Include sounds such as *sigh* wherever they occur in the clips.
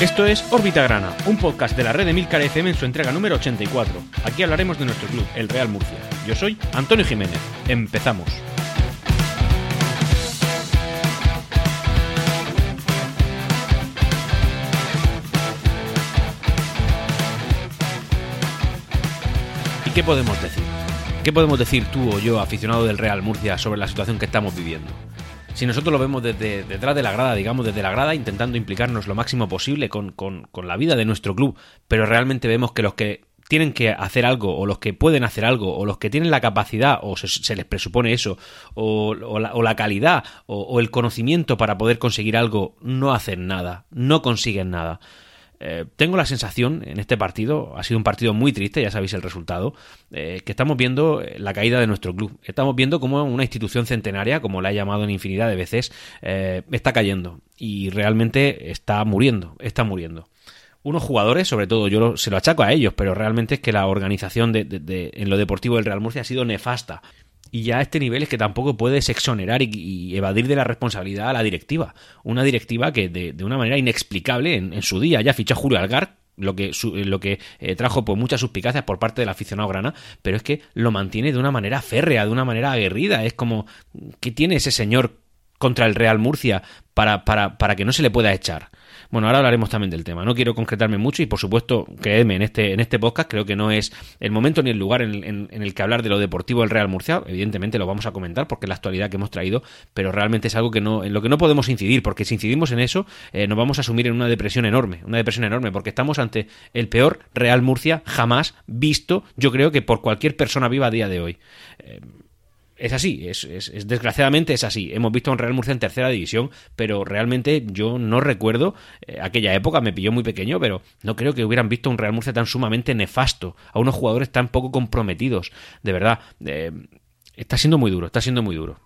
Esto es Órbita Grana, un podcast de la red de Milcar FM en su entrega número 84. Aquí hablaremos de nuestro club, el Real Murcia. Yo soy Antonio Jiménez. Empezamos. ¿Y qué podemos decir? ¿Qué podemos decir tú o yo, aficionado del Real Murcia, sobre la situación que estamos viviendo? Si nosotros lo vemos desde detrás de la grada, digamos desde la grada, intentando implicarnos lo máximo posible con, con, la vida de nuestro club, pero realmente vemos que los que tienen que hacer algo, o los que pueden hacer algo, o los que tienen la capacidad, o se, se les presupone eso, o, la, o la, calidad, o, el conocimiento para poder conseguir algo, no hacen nada, no consiguen nada. Eh, tengo la sensación en este partido, ha sido un partido muy triste, ya sabéis el resultado, eh, que estamos viendo la caída de nuestro club. Estamos viendo cómo una institución centenaria, como la he llamado en infinidad de veces, eh, está cayendo y realmente está muriendo, está muriendo unos jugadores, sobre todo yo se lo achaco a ellos, pero realmente es que la organización de, en lo deportivo del Real Murcia ha sido nefasta. Y ya a este nivel es que tampoco puedes exonerar y, evadir de la responsabilidad a la directiva. Una directiva que de, una manera inexplicable en, su día ya fichó a Julio Algar, lo que, su, lo que eh, trajo pues, muchas suspicacias por parte del aficionado grana, pero es que lo mantiene de una manera férrea, de una manera aguerrida. Es como, ¿qué tiene ese señor contra el Real Murcia para, para, para que no se le pueda echar? Bueno, ahora hablaremos también del tema. No quiero concretarme mucho y, por supuesto, creedme, en este, en este podcast creo que no es el momento ni el lugar en, en, el que hablar de lo deportivo del Real Murcia. Evidentemente lo vamos a comentar porque es la actualidad que hemos traído, pero realmente es algo que no, en lo que no podemos incidir, porque si incidimos en eso, eh, nos vamos a asumir en una depresión enorme, una depresión enorme, porque estamos ante el peor Real Murcia jamás visto, yo creo que por cualquier persona viva a día de hoy. Eh, es así, es, es, es, desgraciadamente es así. Hemos visto a un Real Murcia en tercera división, pero realmente yo no recuerdo eh, aquella época, me pilló muy pequeño, pero no creo que hubieran visto un Real Murcia tan sumamente nefasto, a unos jugadores tan poco comprometidos. De verdad, eh, está siendo muy duro, está siendo muy duro.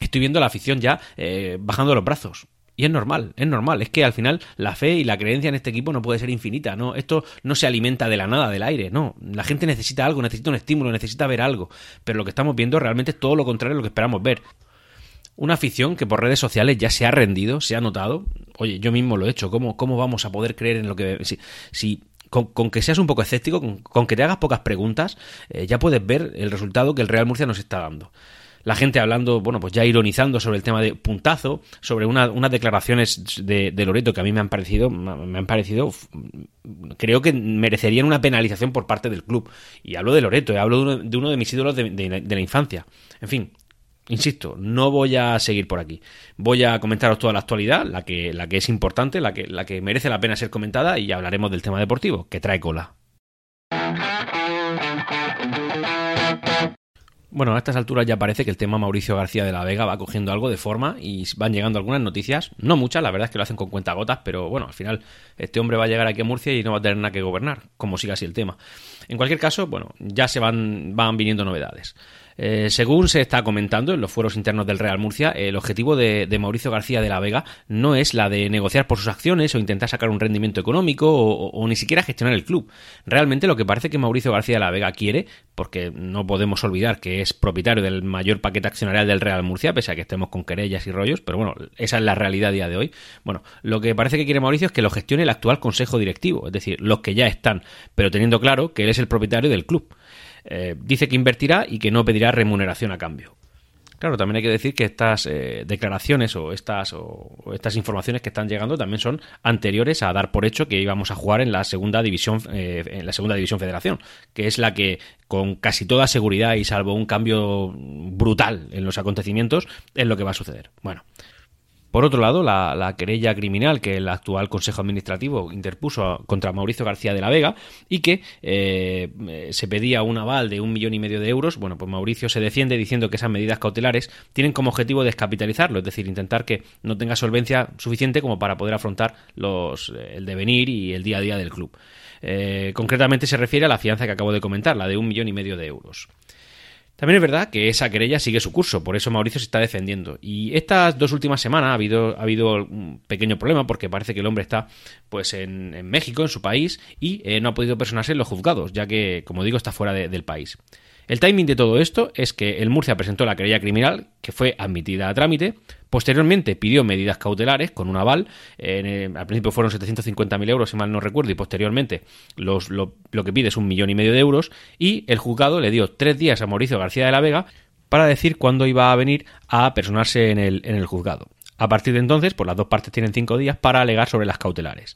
Estoy viendo a la afición ya eh, bajando los brazos. Y es normal, es normal. Es que al final la fe y la creencia en este equipo no puede ser infinita. No, esto no se alimenta de la nada, del aire. No, la gente necesita algo, necesita un estímulo, necesita ver algo. Pero lo que estamos viendo realmente es todo lo contrario a lo que esperamos ver. Una afición que por redes sociales ya se ha rendido, se ha notado. Oye, yo mismo lo he hecho. ¿Cómo, cómo vamos a poder creer en lo que... Si, con, que seas un poco escéptico, con, con que te hagas pocas preguntas, eh, ya puedes ver el resultado que el Real Murcia nos está dando la gente hablando, bueno, pues ya ironizando sobre el tema de puntazo, sobre una, unas declaraciones de, Loreto que a mí me han parecido, me han parecido, creo que merecerían una penalización por parte del club. Y hablo de Loreto, hablo de uno de, mis ídolos de la infancia. En fin, Insisto, no voy a seguir por aquí. Voy a comentaros toda la actualidad, la que, la que es importante, la que, la que merece la pena ser comentada y hablaremos del tema deportivo, que trae cola. Bueno, a estas alturas ya parece que el tema Mauricio García de la Vega va cogiendo algo de forma y van llegando algunas noticias, no muchas, la verdad es que lo hacen con cuentagotas, pero bueno, al final este hombre va a llegar aquí a Murcia y no va a tener nada que gobernar, como siga así el tema. En cualquier caso, bueno, ya se van, van viniendo novedades. Eh, según se está comentando en los fueros internos del Real Murcia, el objetivo de, Mauricio García de la Vega no es la de negociar por sus acciones o intentar sacar un rendimiento económico o, o, o, ni siquiera gestionar el club. Realmente lo que parece que Mauricio García de la Vega quiere, porque no podemos olvidar que es propietario del mayor paquete accionarial del Real Murcia, pese a que estemos con querellas y rollos, pero bueno, esa es la realidad a día de hoy. Bueno, lo que parece que quiere Mauricio es que lo gestione el actual consejo directivo, es decir, los que ya están, pero teniendo claro que él es el propietario del club. Eh, dice que invertirá y que no pedirá remuneración a cambio. Claro, también hay que decir que estas eh, declaraciones o estas, o, o estas informaciones que están llegando también son anteriores a dar por hecho que íbamos a jugar en la segunda división, eh, en la segunda división Federación, que es la que con casi toda seguridad y salvo un cambio brutal en los acontecimientos es lo que va a suceder. Bueno, por otro lado, la, la, querella criminal que el actual Consejo Administrativo interpuso contra Mauricio García de la Vega y que eh, se pedía un aval de un millón y medio de euros, bueno, pues Mauricio se defiende diciendo que esas medidas cautelares tienen como objetivo descapitalizarlo, es decir, intentar que no tenga solvencia suficiente como para poder afrontar los, el devenir y el día a día del club. Eh, concretamente se refiere a la fianza que acabo de comentar, la de un millón y medio de euros. También es verdad que esa querella sigue su curso, por eso Mauricio se está defendiendo. Y estas dos últimas semanas ha habido, ha habido un pequeño problema porque parece que el hombre está pues en, en México, en su país, y eh, no ha podido personarse en los juzgados, ya que, como digo, está fuera de, del país. El timing de todo esto es que el Murcia presentó la querella criminal, que fue admitida a trámite, Posteriormente pidió medidas cautelares con un aval. al principio fueron 750.000 euros, si mal no recuerdo, y posteriormente lo, que pide es un millón y medio de euros. Y el juzgado le dio tres días a Mauricio García de la Vega para decir cuándo iba a venir a personarse en el, en el juzgado. A partir de entonces, pues las dos partes tienen cinco días para alegar sobre las cautelares.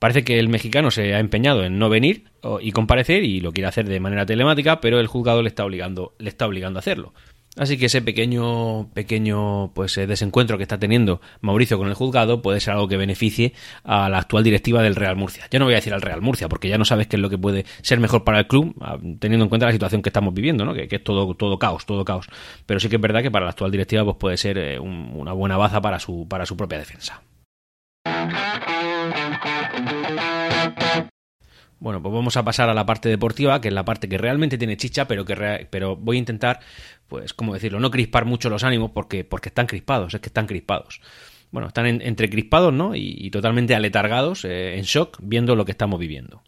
Parece que el mexicano se ha empeñado en no venir y comparecer y lo quiere hacer de manera telemática, pero el juzgado le está obligando, le está obligando a hacerlo. Así que ese pequeño, pequeño pues, eh, desencuentro que está teniendo Mauricio con el juzgado puede ser algo que beneficie a la actual directiva del Real Murcia. Ya no voy a decir al Real Murcia, porque ya no sabes qué es lo que puede ser mejor para el club, teniendo en cuenta la situación que estamos viviendo, ¿no? que, es todo, todo caos, todo caos. Pero sí que es verdad que para la actual directiva pues, puede ser eh, una buena baza para su, para su propia defensa. Bueno, pues vamos a pasar a la parte deportiva, que es la parte que realmente tiene chicha, pero que pero voy a intentar, pues, ¿cómo decirlo? No crispar mucho los ánimos porque, porque están crispados, es que están crispados. Bueno, están entre crispados, ¿no? Y, totalmente aletargados, eh, en shock, viendo lo que estamos viviendo.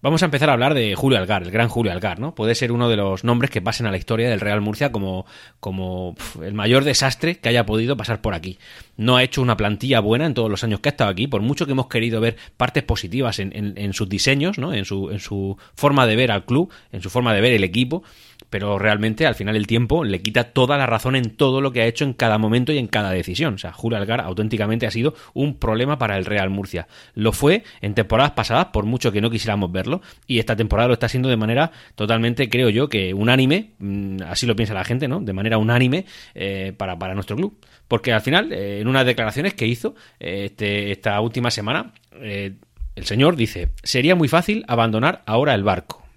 Vamos a empezar a hablar de Julio Algar, el gran Julio Algar, ¿no? Puede ser uno de los nombres que pasen a la historia del Real Murcia como, como el mayor desastre que haya podido pasar por aquí. No ha hecho una plantilla buena en todos los años que ha estado aquí, por mucho que hemos querido ver partes positivas en, en sus diseños, ¿no? En su, en su forma de ver al club, en su forma de ver el equipo pero realmente al final el tiempo le quita toda la razón en todo lo que ha hecho en cada momento y en cada decisión. O sea, Julio Algar auténticamente ha sido un problema para el Real Murcia. Lo fue en temporadas pasadas, por mucho que no quisiéramos verlo, y esta temporada lo está haciendo de manera totalmente, creo yo, que unánime, mm, así lo piensa la gente, ¿no? De manera unánime eh, para, para, nuestro club. Porque al final, eh, en unas declaraciones que hizo eh, este, esta última semana, el señor dice, sería muy fácil abandonar ahora el barco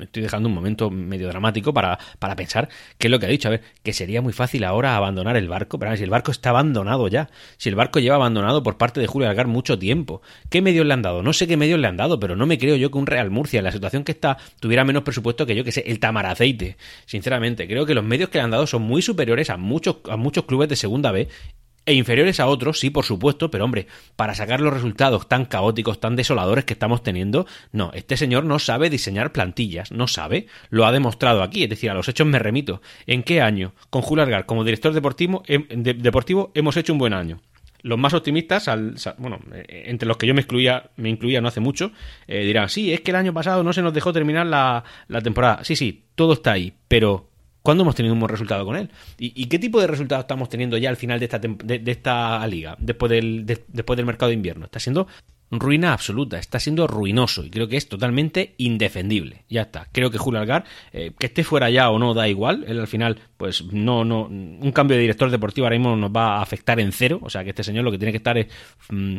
estoy dejando un momento medio dramático para, para, pensar qué es lo que ha dicho. A ver, que sería muy fácil ahora abandonar el barco, pero si el barco está abandonado ya, si el barco lleva abandonado por parte de Julio Algar mucho tiempo, ¿qué medios le han dado? No sé qué medios le han dado, pero no me creo yo que un Real Murcia, en la situación que está, tuviera menos presupuesto que yo, que sé, el Tamaraceite. Sinceramente, creo que los medios que le han dado son muy superiores a muchos, a muchos clubes de segunda B e inferiores a otros, sí, por supuesto, pero hombre, para sacar los resultados tan caóticos, tan desoladores que estamos teniendo, no, este señor no sabe diseñar plantillas, no sabe, lo ha demostrado aquí, es decir, a los hechos me remito. ¿En qué año, con Julio Argar como director deportivo, deportivo hemos hecho un buen año? Los más optimistas, al, bueno, eh, entre los que yo me excluía, me incluía no hace mucho, eh, dirán, sí, es que el año pasado no se nos dejó terminar la temporada. Sí, sí, todo está ahí, pero ¿Cuándo hemos tenido un buen resultado con él? ¿Y, qué tipo de resultados estamos teniendo ya al final de esta, de, esta liga, después del, después del mercado de invierno? Está siendo ruina absoluta, está siendo ruinoso y creo que es totalmente indefendible. Ya está. Creo que Julio Algar, eh, que esté fuera ya o no, da igual. Él al final, pues no, no, un cambio de director deportivo ahora mismo nos va a afectar en cero. O sea que este señor lo que tiene que estar es mm,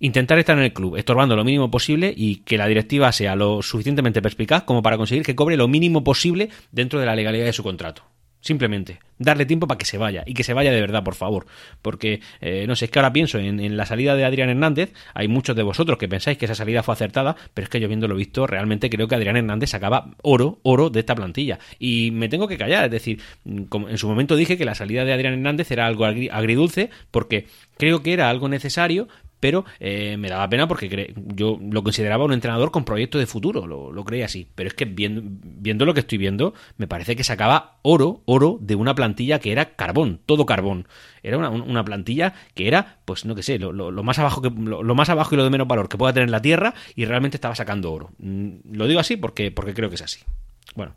intentar estar en el club, estorbando lo mínimo posible y que la directiva sea lo suficientemente perspicaz como para conseguir que cobre lo mínimo posible dentro de la legalidad de su contrato. Simplemente, darle tiempo para que se vaya y que se vaya de verdad, por favor. Porque, eh, no sé, es que ahora pienso en, la salida de Adrián Hernández. Hay muchos de vosotros que pensáis que esa salida fue acertada, pero es que yo viéndolo visto, realmente creo que Adrián Hernández sacaba oro, oro de esta plantilla. Y me tengo que callar, es decir, como en su momento dije que la salida de Adrián Hernández era algo agridulce, porque creo que era algo necesario, pero eh, me daba pena porque yo lo consideraba un entrenador con proyecto de futuro, lo, creía así. Pero es que viendo, lo que estoy viendo, me parece que sacaba oro, oro de una plantilla que era carbón, todo carbón. Era una, plantilla que era, pues no que sé, lo, más abajo lo, más abajo y lo de menos valor que pueda tener la tierra y realmente estaba sacando oro. Mm, lo digo así porque, porque creo que es así. Bueno,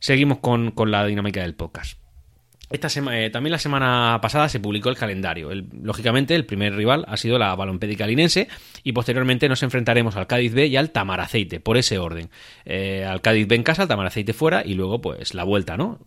seguimos con, con la dinámica del podcast. Esta eh, también la semana pasada se publicó el calendario. lógicamente, el primer rival ha sido la Balompédica Linense y posteriormente nos enfrentaremos al Cádiz B y al Tamaraceite, por ese orden. Eh, al Cádiz B en casa, al Tamaraceite fuera y luego, pues, la vuelta, ¿no?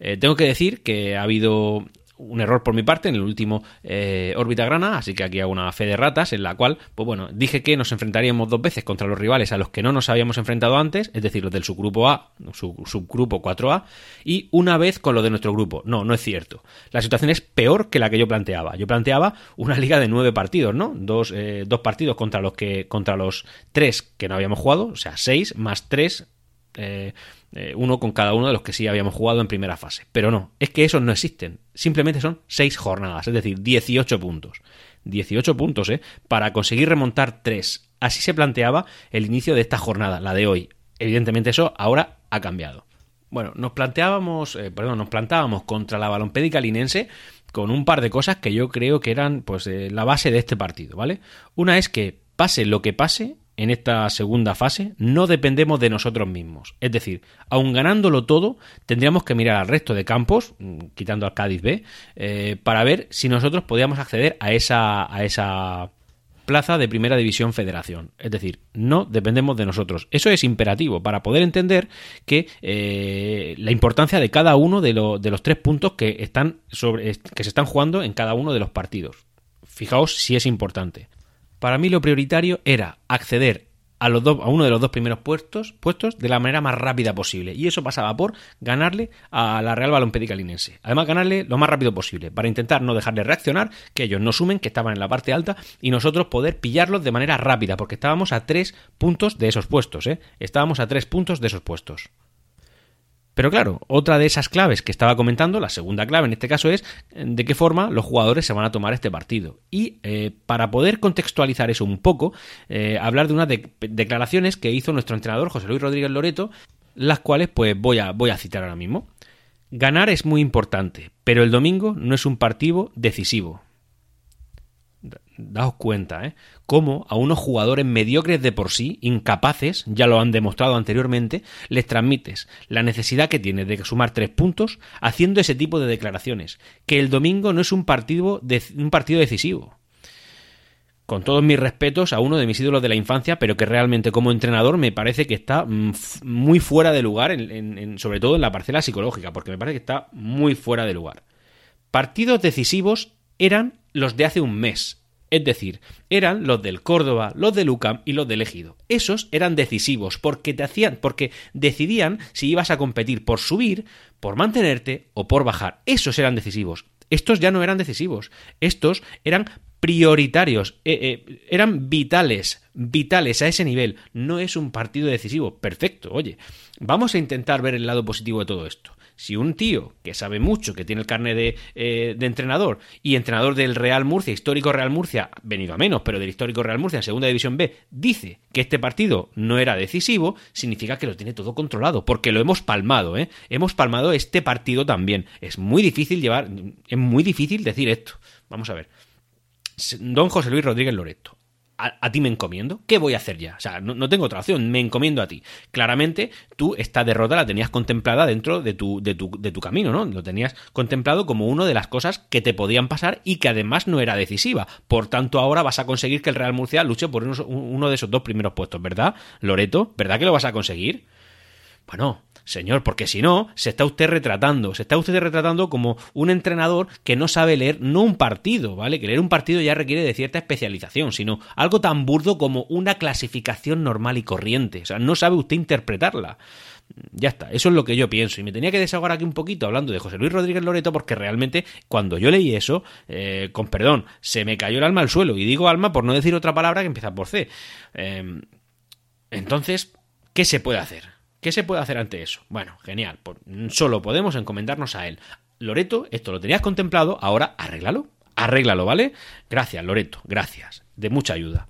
Eh, tengo que decir que ha habido un error por mi parte en el último eh, órbita grana, así que aquí hago una fe de ratas en la cual, pues bueno, dije que nos enfrentaríamos dos veces contra los rivales a los que no nos habíamos enfrentado antes, es decir, los del subgrupo A, su, subgrupo 4A, y una vez con lo de nuestro grupo. No, no es cierto. La situación es peor que la que yo planteaba. Yo planteaba una liga de nueve partidos, ¿no? Dos, eh, dos partidos contra los que, contra los tres que no habíamos jugado, o sea, seis más tres eh, eh, uno con cada uno de los que sí habíamos jugado en primera fase. Pero no, es que esos no existen. Simplemente son seis jornadas, es decir, 18 puntos. 18 puntos, ¿eh? Para conseguir remontar tres. Así se planteaba el inicio de esta jornada, la de hoy. Evidentemente eso ahora ha cambiado. Bueno, nos planteábamos, eh, perdón, nos plantábamos contra la balompédica linense con un par de cosas que yo creo que eran pues eh, la base de este partido, ¿vale? Una es que pase lo que pase en esta segunda fase, no dependemos de nosotros mismos. Es decir, aun ganándolo todo, tendríamos que mirar al resto de campos, mm, quitando al Cádiz B, eh, para ver si nosotros podíamos acceder a esa, a esa plaza de Primera División Federación. Es decir, no dependemos de nosotros. Eso es imperativo para poder entender que eh, la importancia de cada uno de, de, los tres puntos que, están sobre, que se están jugando en cada uno de los partidos. Fijaos si es importante. Para mí lo prioritario era acceder a, uno de los dos primeros puestos, puestos de la manera más rápida posible. Y eso pasaba por ganarle a la Real Balompédica Linense. Además, ganarle lo más rápido posible, para intentar no dejarle reaccionar, que ellos no sumen, que estaban en la parte alta, y nosotros poder pillarlos de manera rápida, porque estábamos a tres puntos de esos puestos, ¿eh? Estábamos a tres puntos de esos puestos. Pero claro, otra de esas claves que estaba comentando, la segunda clave en este caso es eh, de qué forma los jugadores se van a tomar este partido. Y eh, para poder contextualizar eso un poco, eh, hablar de unas declaraciones que hizo nuestro entrenador José Luis Rodríguez Loreto, las cuales pues voy a, voy a citar ahora mismo. Ganar es muy importante, pero el domingo no es un partido decisivo daos cuenta, ¿eh? Cómo a unos jugadores mediocres de por sí, incapaces, ya lo han demostrado anteriormente, les transmites la necesidad que tienes de sumar tres puntos haciendo ese tipo de declaraciones. Que el domingo no es un partido, un partido decisivo. Con todos mis respetos a uno de mis ídolos de la infancia, pero que realmente como entrenador me parece que está mm, muy fuera de lugar, sobre todo en la parcela psicológica, porque me parece que está muy fuera de lugar. Partidos decisivos eran los de hace un mes, es decir, eran los del Córdoba, los del UCAM y los del Ejido. Esos eran decisivos porque te hacían, porque decidían si ibas a competir por subir, por mantenerte o por bajar. Esos eran decisivos. Estos ya no eran decisivos. Estos eran prioritarios, eh, eh, eran vitales, vitales a ese nivel. No es un partido decisivo. Perfecto, oye, vamos a intentar ver el lado positivo de todo esto. Si un tío que sabe mucho, que tiene el carnet de, eh, de, entrenador y entrenador del Real Murcia, histórico Real Murcia, venido a menos, pero del histórico Real Murcia en Segunda División B, dice que este partido no era decisivo, significa que lo tiene todo controlado, porque lo hemos palmado, ¿eh? Hemos palmado este partido también. Es muy difícil llevar, es muy difícil decir esto. Vamos a ver. Don José Luis Rodríguez Loreto, a, ti me encomiendo. ¿Qué voy a hacer ya? O sea, no, tengo otra opción, me encomiendo a ti. Claramente, tú esta derrota la tenías contemplada dentro de tu, de tu, de tu camino, ¿no? Lo tenías contemplado como una de las cosas que te podían pasar y que además no era decisiva. Por tanto, ahora vas a conseguir que el Real Murcia luche por uno de esos dos primeros puestos, ¿verdad? Loreto, ¿verdad que lo vas a conseguir? Bueno, Señor, porque si no, se está usted retratando, se está usted retratando como un entrenador que no sabe leer no un partido, ¿vale? Que leer un partido ya requiere de cierta especialización, sino algo tan burdo como una clasificación normal y corriente. O sea, no sabe usted interpretarla. Ya está, eso es lo que yo pienso. Y me tenía que desahogar aquí un poquito hablando de José Luis Rodríguez Loreto, porque realmente cuando yo leí eso, eh, con perdón, se me cayó el alma al suelo. Y digo alma por no decir otra palabra que empieza por C. Em, entonces, ¿qué se puede hacer? ¿Qué se puede hacer ante eso? Bueno, genial. Solo podemos encomendarnos a él. Loreto, esto lo tenías contemplado, ahora arréglalo. Arréglalo, ¿vale? Gracias, Loreto, gracias. De mucha ayuda.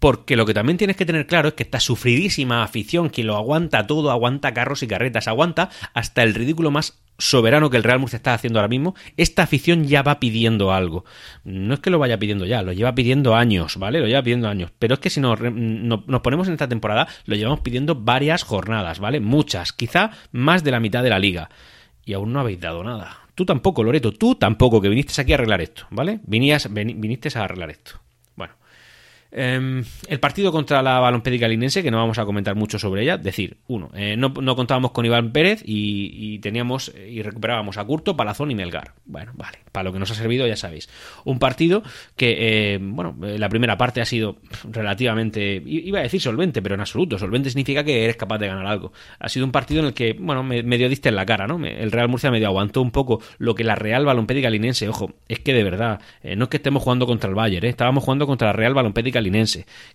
Porque lo que también tienes que tener claro es que esta sufridísima afición que lo aguanta todo, aguanta carros y carretas, aguanta hasta el ridículo más soberano que el Real Murcia está haciendo ahora mismo, esta afición ya va pidiendo algo. No es que lo vaya pidiendo ya, lo lleva pidiendo años, ¿vale? Lo lleva pidiendo años. Pero es que si nos, nos ponemos en esta temporada, lo llevamos pidiendo varias jornadas, ¿vale? Muchas, quizá más de la mitad de la liga. Y aún no habéis dado nada. Tú tampoco, Loreto, tú tampoco, que viniste aquí a arreglar esto, ¿vale? Vinías, viniste a arreglar esto. Em, el partido contra la Balompédica Linense, que no vamos a comentar mucho sobre ella, decir, uno, eh, no, contábamos con Iván Pérez y, teníamos y recuperábamos a Curto, Palazón y Melgar. Bueno, vale, para lo que nos ha servido ya sabéis. Un partido que, eh, bueno, eh, la primera parte ha sido relativamente, iba a decir solvente, pero en absoluto. Solvente significa que eres capaz de ganar algo. Ha sido un partido en el que, bueno, medio diste en la cara, ¿no? El Real Murcia medio aguantó un poco lo que la Real Balompédica Linense, ojo, es que de verdad, no es que estemos jugando contra el Bayern, estábamos jugando contra la Real Balompédica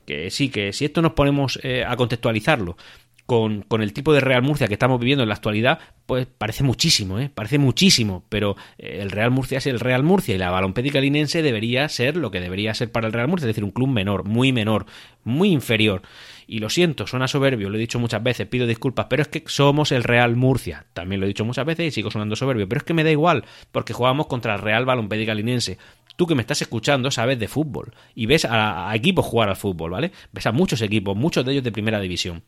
Que sí, que si esto nos ponemos eh, a contextualizarlo con, el tipo de Real Murcia que estamos viviendo en la actualidad, pues parece muchísimo, ¿eh? Parece muchísimo, pero eh, el Real Murcia es el Real Murcia y la Balompédica Linense debería ser lo que debería ser para el Real Murcia, es decir, un club menor, muy menor, muy inferior. Y lo siento, suena soberbio, lo he dicho muchas veces, pido disculpas, pero es que somos el Real Murcia. También lo he dicho muchas veces y sigo sonando soberbio, pero es que me da igual, porque jugamos contra el Real Balompédica Linense. Tú que me estás escuchando sabes de fútbol y ves a, equipos jugar al fútbol, ¿vale? Ves a muchos equipos, muchos de ellos de primera división.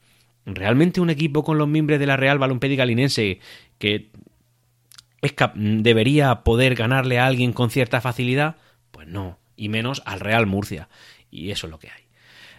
¿Realmente un equipo con los miembros de la Real Balompédica Linense que debería poder ganarle a alguien con cierta facilidad? Pues no, y menos al Real Murcia. Y eso es lo que hay.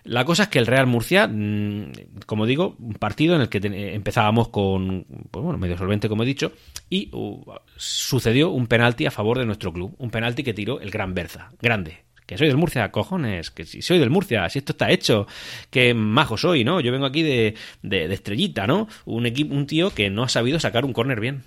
La cosa es que el Real Murcia, mm, como digo, un partido en el que empezábamos con, pues bueno, medio solvente, como he dicho, y uh, sucedió un penalti a favor de nuestro club. Un penalti que tiró el Gran Berza. Grande, que soy del Murcia, cojones, que si soy del Murcia, si esto está hecho, que majo soy, ¿no? Yo vengo aquí de, de, de estrellita, ¿no? Un, equipo, un tío que no ha sabido sacar un córner bien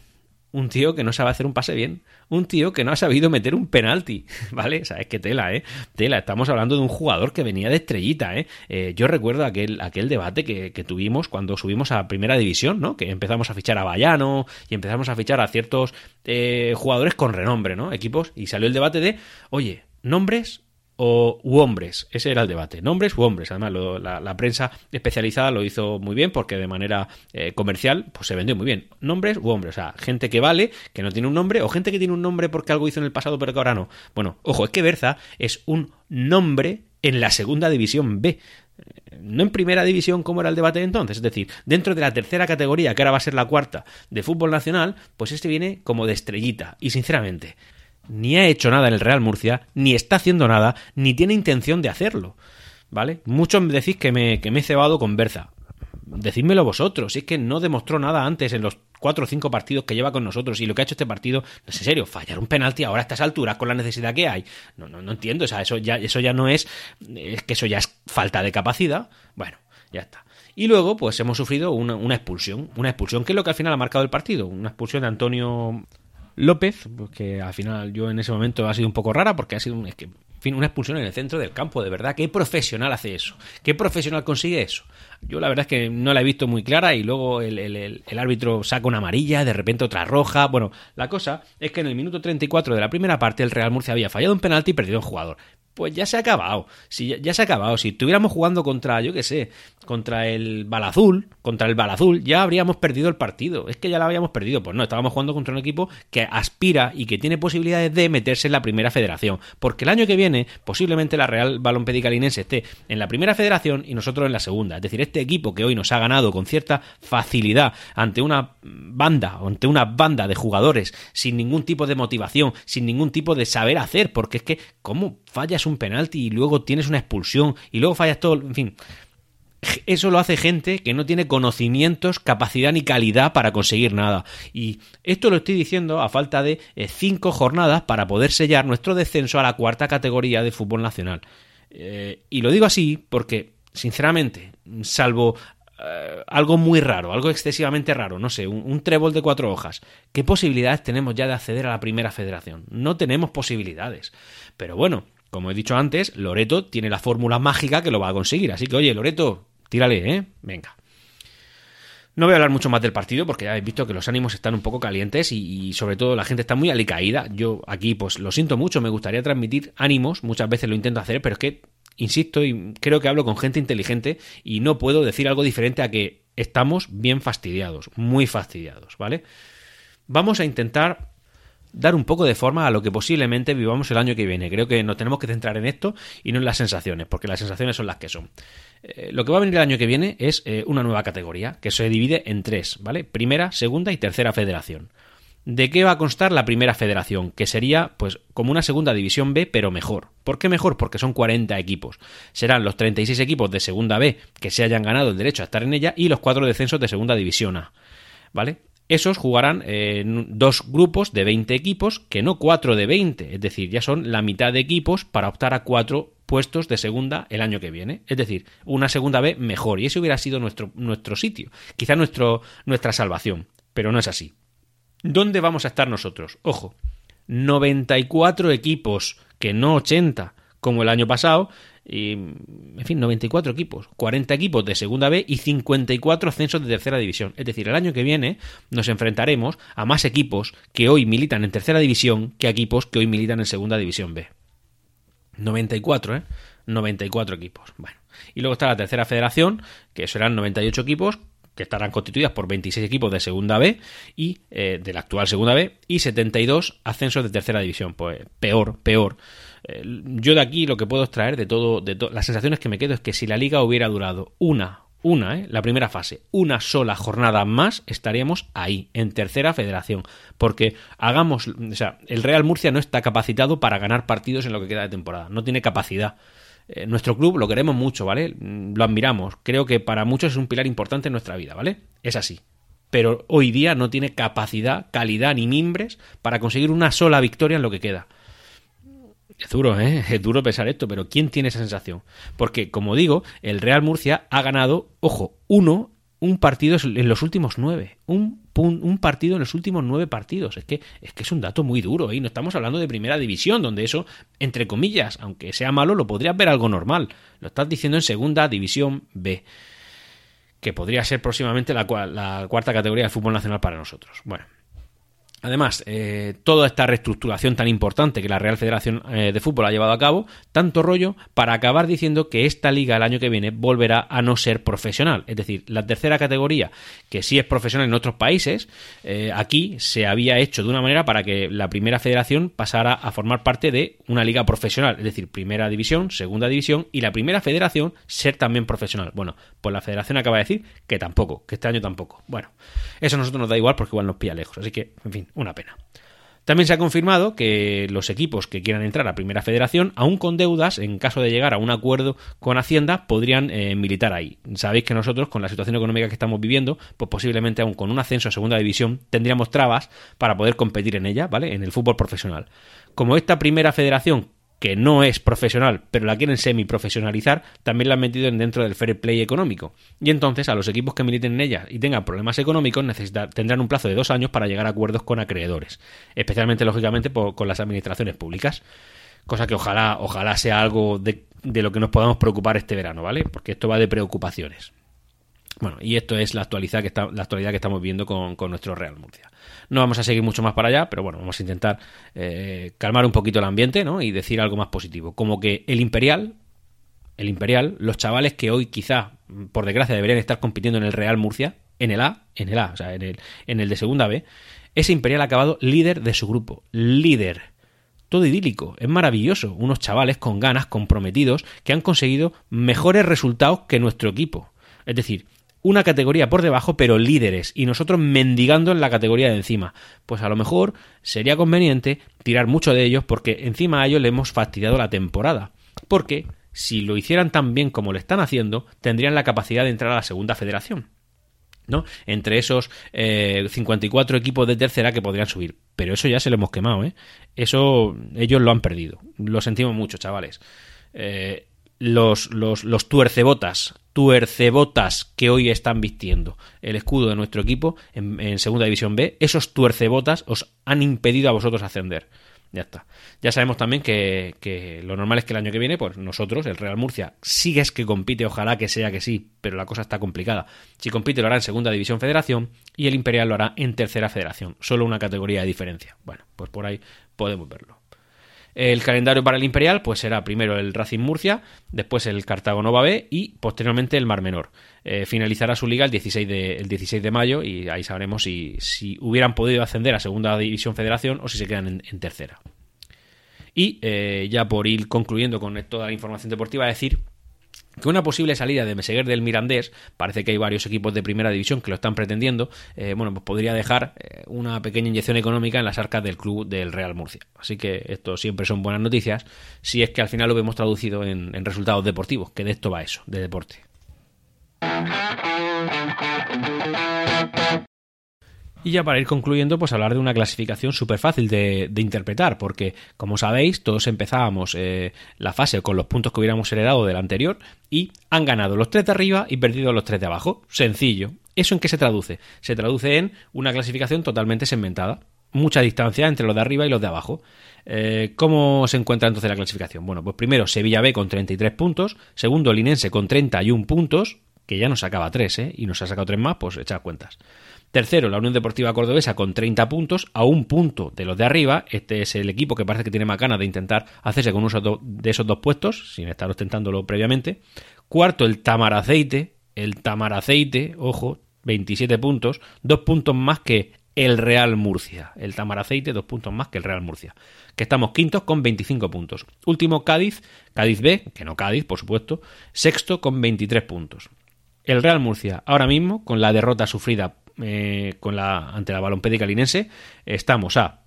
un tío que no sabe hacer un pase bien, un tío que no ha sabido meter un penalti, *laughs* ¿vale? Sabes qué tela, ¿eh? Tela, estamos hablando de un jugador que venía de estrellita, ¿eh? eh yo recuerdo aquel, aquel debate que, tuvimos cuando subimos a Primera División, ¿no? Que empezamos a fichar a Bayano y empezamos a fichar a ciertos eh, jugadores con renombre, ¿no? Equipos, y salió el debate de, oye, nombres o u hombres. Ese era el debate. Nombres u hombres. Además, la, prensa especializada lo hizo muy bien porque de manera eh, comercial pues se vendió muy bien. Nombres u hombres. O sea, gente que vale, que no tiene un nombre, o gente que tiene un nombre porque algo hizo en el pasado pero que ahora no. Bueno, ojo, es que Berza es un nombre en la segunda división B. No en primera división como era el debate de entonces. Es decir, dentro de la tercera categoría, que ahora va a ser la cuarta de fútbol nacional, pues este viene como de estrellita. Y sinceramente, ni ha hecho nada en el Real Murcia, ni está haciendo nada, ni tiene intención de hacerlo. ¿Vale? Muchos me decís que me, que me he cebado con Berza. Decídmelo vosotros, si es que no demostró nada antes en los cuatro o cinco partidos que lleva con nosotros y lo que ha hecho este partido, no es en serio, fallar un penalti ahora a estas alturas con la necesidad que hay. No, no, no entiendo, o sea, eso ya, eso ya no es, es que eso ya es falta de capacidad. Bueno, ya está. Y luego, pues hemos sufrido una, una expulsión, una expulsión que es lo que al final ha marcado el partido, una expulsión de Antonio López, pues que al final yo en ese momento ha sido un poco rara porque ha sido un, que, fin, una expulsión en el centro del campo, de verdad. ¿Qué profesional hace eso? ¿Qué profesional consigue eso? Yo la verdad es que no la he visto muy clara y luego el, el, árbitro saca una amarilla, de repente otra roja. Bueno, la cosa es que en el minuto 34 de la primera parte el Real Murcia había fallado un penalti y perdido un jugador pues ya se ha acabado. Si ya, se ha acabado. Si estuviéramos jugando contra, yo qué sé, contra el Balazul, contra el Balazul, ya habríamos perdido el partido. Es que ya lo habíamos perdido. Pues no, estábamos jugando contra un equipo que aspira y que tiene posibilidades de meterse en la primera federación. Porque el año que viene, posiblemente la Real Balompédica Linense esté en la primera federación y nosotros en la segunda. Es decir, este equipo que hoy nos ha ganado con cierta facilidad ante una banda, ante una banda de jugadores sin ningún tipo de motivación, sin ningún tipo de saber hacer, porque es que, ¿cómo fallas un penalti y luego tienes una expulsión y luego fallas todo, en fin. Eso lo hace gente que no tiene conocimientos, capacidad ni calidad para conseguir nada. Y esto lo estoy diciendo a falta de eh, cinco jornadas para poder sellar nuestro descenso a la cuarta categoría de fútbol nacional. Eh, y lo digo así porque, sinceramente, salvo eh, algo muy raro, algo excesivamente raro, no sé, un, un, trébol de cuatro hojas. ¿Qué posibilidades tenemos ya de acceder a la primera federación? No tenemos posibilidades. Pero bueno, como he dicho antes, Loreto tiene la fórmula mágica que lo va a conseguir. Así que, oye, Loreto, tírale, ¿eh? Venga. No voy a hablar mucho más del partido porque ya habéis visto que los ánimos están un poco calientes y, sobre todo la gente está muy alicaída. Yo aquí pues lo siento mucho, me gustaría transmitir ánimos, muchas veces lo intento hacer, pero es que, insisto, y creo que hablo con gente inteligente y no puedo decir algo diferente a que estamos bien fastidiados, muy fastidiados, ¿vale? Vamos a intentar dar un poco de forma a lo que posiblemente vivamos el año que viene. Creo que nos tenemos que centrar en esto y no en las sensaciones, porque las sensaciones son las que son. Eh, lo que va a venir el año que viene es eh, una nueva categoría, que se divide en tres, ¿vale? Primera, segunda y tercera federación. ¿De qué va a constar la primera federación? Que sería, pues, como una segunda división B, pero mejor. ¿Por qué mejor? Porque son 40 equipos. Serán los 36 equipos de segunda B que se hayan ganado el derecho a estar en ella y los cuatro descensos de segunda división A. ¿Vale? Esos jugarán en dos grupos de 20 equipos, que no cuatro de 20, es decir, ya son la mitad de equipos para optar a cuatro puestos de segunda el año que viene. Es decir, una segunda B mejor. Y ese hubiera sido nuestro, nuestro sitio, quizá nuestro, nuestra salvación. Pero no es así. ¿Dónde vamos a estar nosotros? Ojo, 94 equipos, que no 80 como el año pasado, y, en fin, 94 equipos, 40 equipos de segunda B y 54 ascensos de tercera división. Es decir, el año que viene nos enfrentaremos a más equipos que hoy militan en tercera división que equipos que hoy militan en segunda división B. 94, ¿eh? 94 equipos. Bueno, y luego está la tercera federación, que serán 98 equipos, que estarán constituidas por 26 equipos de segunda B y eh, de la actual segunda B y 72 ascensos de tercera división. Pues peor, peor. Yo de aquí lo que puedo extraer de todo, de las sensaciones que me quedo es que si la liga hubiera durado una, una, ¿eh? la primera fase, una sola jornada más, estaríamos ahí, en tercera federación. Porque hagamos, o sea, el Real Murcia no está capacitado para ganar partidos en lo que queda de temporada, no tiene capacidad. Eh, nuestro club lo queremos mucho, ¿vale? Lo admiramos. Creo que para muchos es un pilar importante en nuestra vida, ¿vale? Es así. Pero hoy día no tiene capacidad, calidad ni mimbres para conseguir una sola victoria en lo que queda. Es duro, ¿eh? *laughs* Es duro pensar esto, pero ¿quién tiene esa sensación? Porque, como digo, el Real Murcia ha ganado, ojo, uno, un partido en los últimos nueve. Un, un partido en los últimos nueve partidos. Es que, es que es un dato muy duro, ¿eh? Y no estamos hablando de primera división, donde eso, entre comillas, aunque sea malo, lo podrías ver algo normal. Lo estás diciendo en segunda división B. Que podría ser próximamente la, la cuarta categoría del fútbol nacional para nosotros. Bueno, Además, eh, toda esta reestructuración tan importante que la Real Federación eh, de Fútbol ha llevado a cabo, tanto rollo para acabar diciendo que esta liga el año que viene volverá a no ser profesional. Es decir, la tercera categoría, que sí es profesional en otros países, eh, aquí se había hecho de una manera para que la primera federación pasara a formar parte de una liga profesional. Es decir, primera división, segunda división y la primera federación ser también profesional. Bueno, pues la federación acaba de decir que tampoco, que este año tampoco. Bueno, eso a nosotros nos da igual porque igual nos pilla lejos. Así que, en fin una pena. También se ha confirmado que los equipos que quieran entrar a Primera Federación, aún con deudas, en caso de llegar a un acuerdo con Hacienda, podrían eh, militar ahí. Sabéis que nosotros, con la situación económica que estamos viviendo, pues posiblemente aún con un ascenso a Segunda División, tendríamos trabas para poder competir en ella, ¿vale? En el fútbol profesional. Como esta Primera Federación que no es profesional, pero la quieren semi-profesionalizar, también la han metido dentro del fair play económico. Y entonces a los equipos que militen en ella y tengan problemas económicos tendrán un plazo de dos años para llegar a acuerdos con acreedores, especialmente, lógicamente, con las administraciones públicas. Cosa que ojalá, ojalá sea algo de, de lo que nos podamos preocupar este verano, ¿vale? Porque esto va de preocupaciones. Bueno, y esto es la actualidad que, está, la actualidad que estamos viendo con, nuestro Real Murcia. No vamos a seguir mucho más para allá, pero bueno, vamos a intentar eh, calmar un poquito el ambiente ¿no? y decir algo más positivo. Como que el Imperial, el Imperial, los chavales que hoy quizá, por desgracia, deberían estar compitiendo en el Real Murcia, en el A, en el A, o sea, en el, en el de segunda B, ese Imperial ha acabado líder de su grupo. Líder todo idílico, es maravilloso, unos chavales con ganas, comprometidos, que han conseguido mejores resultados que nuestro equipo. Es decir, una categoría por debajo, pero líderes, y nosotros mendigando en la categoría de encima. Pues a lo mejor sería conveniente tirar mucho de ellos porque encima a ellos le hemos fastidiado la temporada. Porque si lo hicieran tan bien como lo están haciendo, tendrían la capacidad de entrar a la segunda federación. ¿no? Entre esos 54 eh, equipos de tercera que podrían subir. Pero eso ya se lo hemos quemado, ¿eh? Eso ellos lo han perdido. Lo sentimos mucho, chavales. Eh, los, los, los tuercebotas, tuercebotas que hoy están vistiendo el escudo de nuestro equipo en, Segunda División B, esos tuercebotas os han impedido a vosotros ascender. Ya está. Ya sabemos también que, que, lo normal es que el año que viene, pues nosotros, el Real Murcia, sigues que compite, ojalá que sea que sí, pero la cosa está complicada. Si compite lo hará en Segunda División Federación y el Imperial lo hará en Tercera Federación. Solo una categoría de diferencia. Bueno, pues por ahí podemos verlo. El calendario para el Imperial pues será primero el Racing Murcia, después el Cartago Nova B y posteriormente el Mar Menor. Eh, finalizará su liga el 16 de, el 16 de mayo y ahí sabremos si, si, hubieran podido ascender a Segunda División Federación o si se quedan en, tercera. Y eh, ya por ir concluyendo con toda la información deportiva, decir que una posible salida de Meseguer del Mirandés, parece que hay varios equipos de primera división que lo están pretendiendo, eh, bueno, pues podría dejar eh, una pequeña inyección económica en las arcas del club del Real Murcia. Así que esto siempre son buenas noticias, si es que al final lo vemos traducido en, en resultados deportivos, que de esto va eso, de deporte. Y ya para ir concluyendo, pues hablar de una clasificación súper fácil de, interpretar, porque como sabéis, todos empezábamos eh, la fase con los puntos que hubiéramos heredado del anterior y han ganado los tres de arriba y perdido los tres de abajo. Sencillo. ¿Eso en qué se traduce? Se traduce en una clasificación totalmente segmentada. Mucha distancia entre los de arriba y los de abajo. Eh, ¿Cómo se encuentra entonces la clasificación? Bueno, pues primero Sevilla B con 33 puntos, segundo Linense con 31 puntos, que ya nos sacaba 3, ¿eh? Y nos ha sacado 3 más, pues echad cuentas. Tercero, la Unión Deportiva Cordobesa con 30 puntos, a un punto de los de arriba. Este es el equipo que parece que tiene más ganas de intentar hacerse con uno de esos dos puestos, sin estar ostentándolo previamente. Cuarto, el Tamaraceite. El Tamaraceite, ojo, 27 puntos, dos puntos más que el Real Murcia. El Tamaraceite, dos puntos más que el Real Murcia. Que estamos quintos con 25 puntos. Último Cádiz, Cádiz B, que no Cádiz, por supuesto, sexto con 23 puntos. El Real Murcia, ahora mismo, con la derrota sufrida eh, con la, ante la balompédica linense, estamos a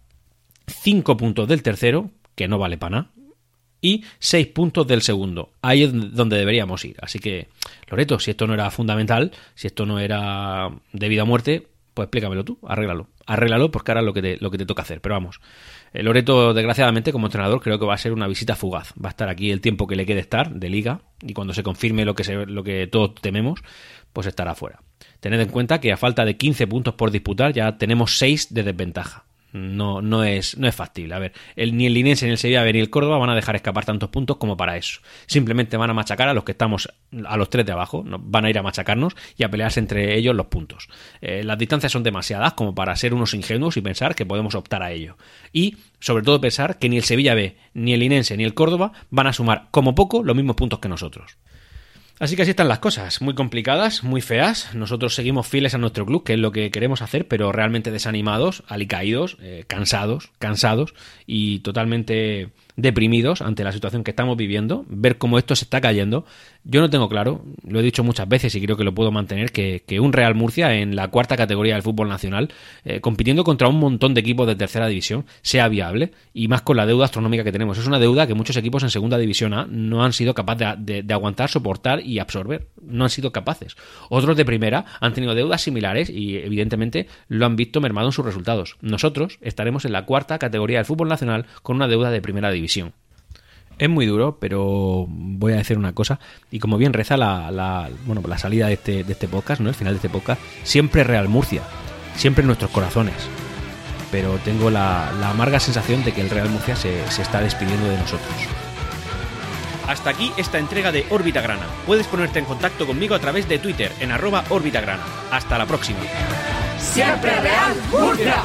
5 puntos del tercero, que no vale para nada, y 6 puntos del segundo. Ahí es donde deberíamos ir. Así que, Loreto, si esto no era fundamental, si esto no era de vida o muerte, pues explícamelo tú, arréglalo. Arréglalo porque ahora es lo que te, lo que te toca hacer. Pero vamos, Loreto, desgraciadamente, como entrenador, creo que va a ser una visita fugaz. Va a estar aquí el tiempo que le quede estar de liga y cuando se confirme lo que, se, lo que todos tememos, pues estará fuera. Tened en cuenta que a falta de 15 puntos por disputar ya tenemos 6 de desventaja. No, no, es, no es factible. A ver, el, ni el Linense, ni el Sevilla, ni el Córdoba van a dejar escapar tantos puntos como para eso. Simplemente van a machacar a los que estamos, a los tres de abajo, van a ir a machacarnos y a pelearse entre ellos los puntos. Eh, las distancias son demasiadas como para ser unos ingenuos y pensar que podemos optar a ello. Y, sobre todo, pensar que ni el Sevilla B, ni el Linense, ni el Córdoba van a sumar, como poco, los mismos puntos que nosotros. Así que así están las cosas, muy complicadas, muy feas. Nosotros seguimos fieles a nuestro club, que es lo que queremos hacer, pero realmente desanimados, alicaídos, eh, cansados, cansados y totalmente deprimidos ante la situación que estamos viviendo, ver cómo esto se está cayendo. Yo no tengo claro, lo he dicho muchas veces y creo que lo puedo mantener, que, un Real Murcia en la cuarta categoría del fútbol nacional, eh, compitiendo contra un montón de equipos de tercera división, sea viable y más con la deuda astronómica que tenemos. Es una deuda que muchos equipos en segunda división A no han sido capaces de, aguantar, soportar y absorber. No han sido capaces. Otros de primera han tenido deudas similares y evidentemente lo han visto mermado en sus resultados. Nosotros estaremos en la cuarta categoría del fútbol nacional con una deuda de primera división. Es muy duro, pero voy a decir una cosa. Y como bien reza la, bueno, la salida de este, de este podcast, ¿no? el final de este podcast, siempre Real Murcia, siempre en nuestros corazones. Pero tengo la, amarga sensación de que el Real Murcia se, se está despidiendo de nosotros. Hasta aquí esta entrega de Órbita Grana. Puedes ponerte en contacto conmigo a través de Twitter en arroba Órbita Grana. Hasta la próxima. Siempre Real Murcia.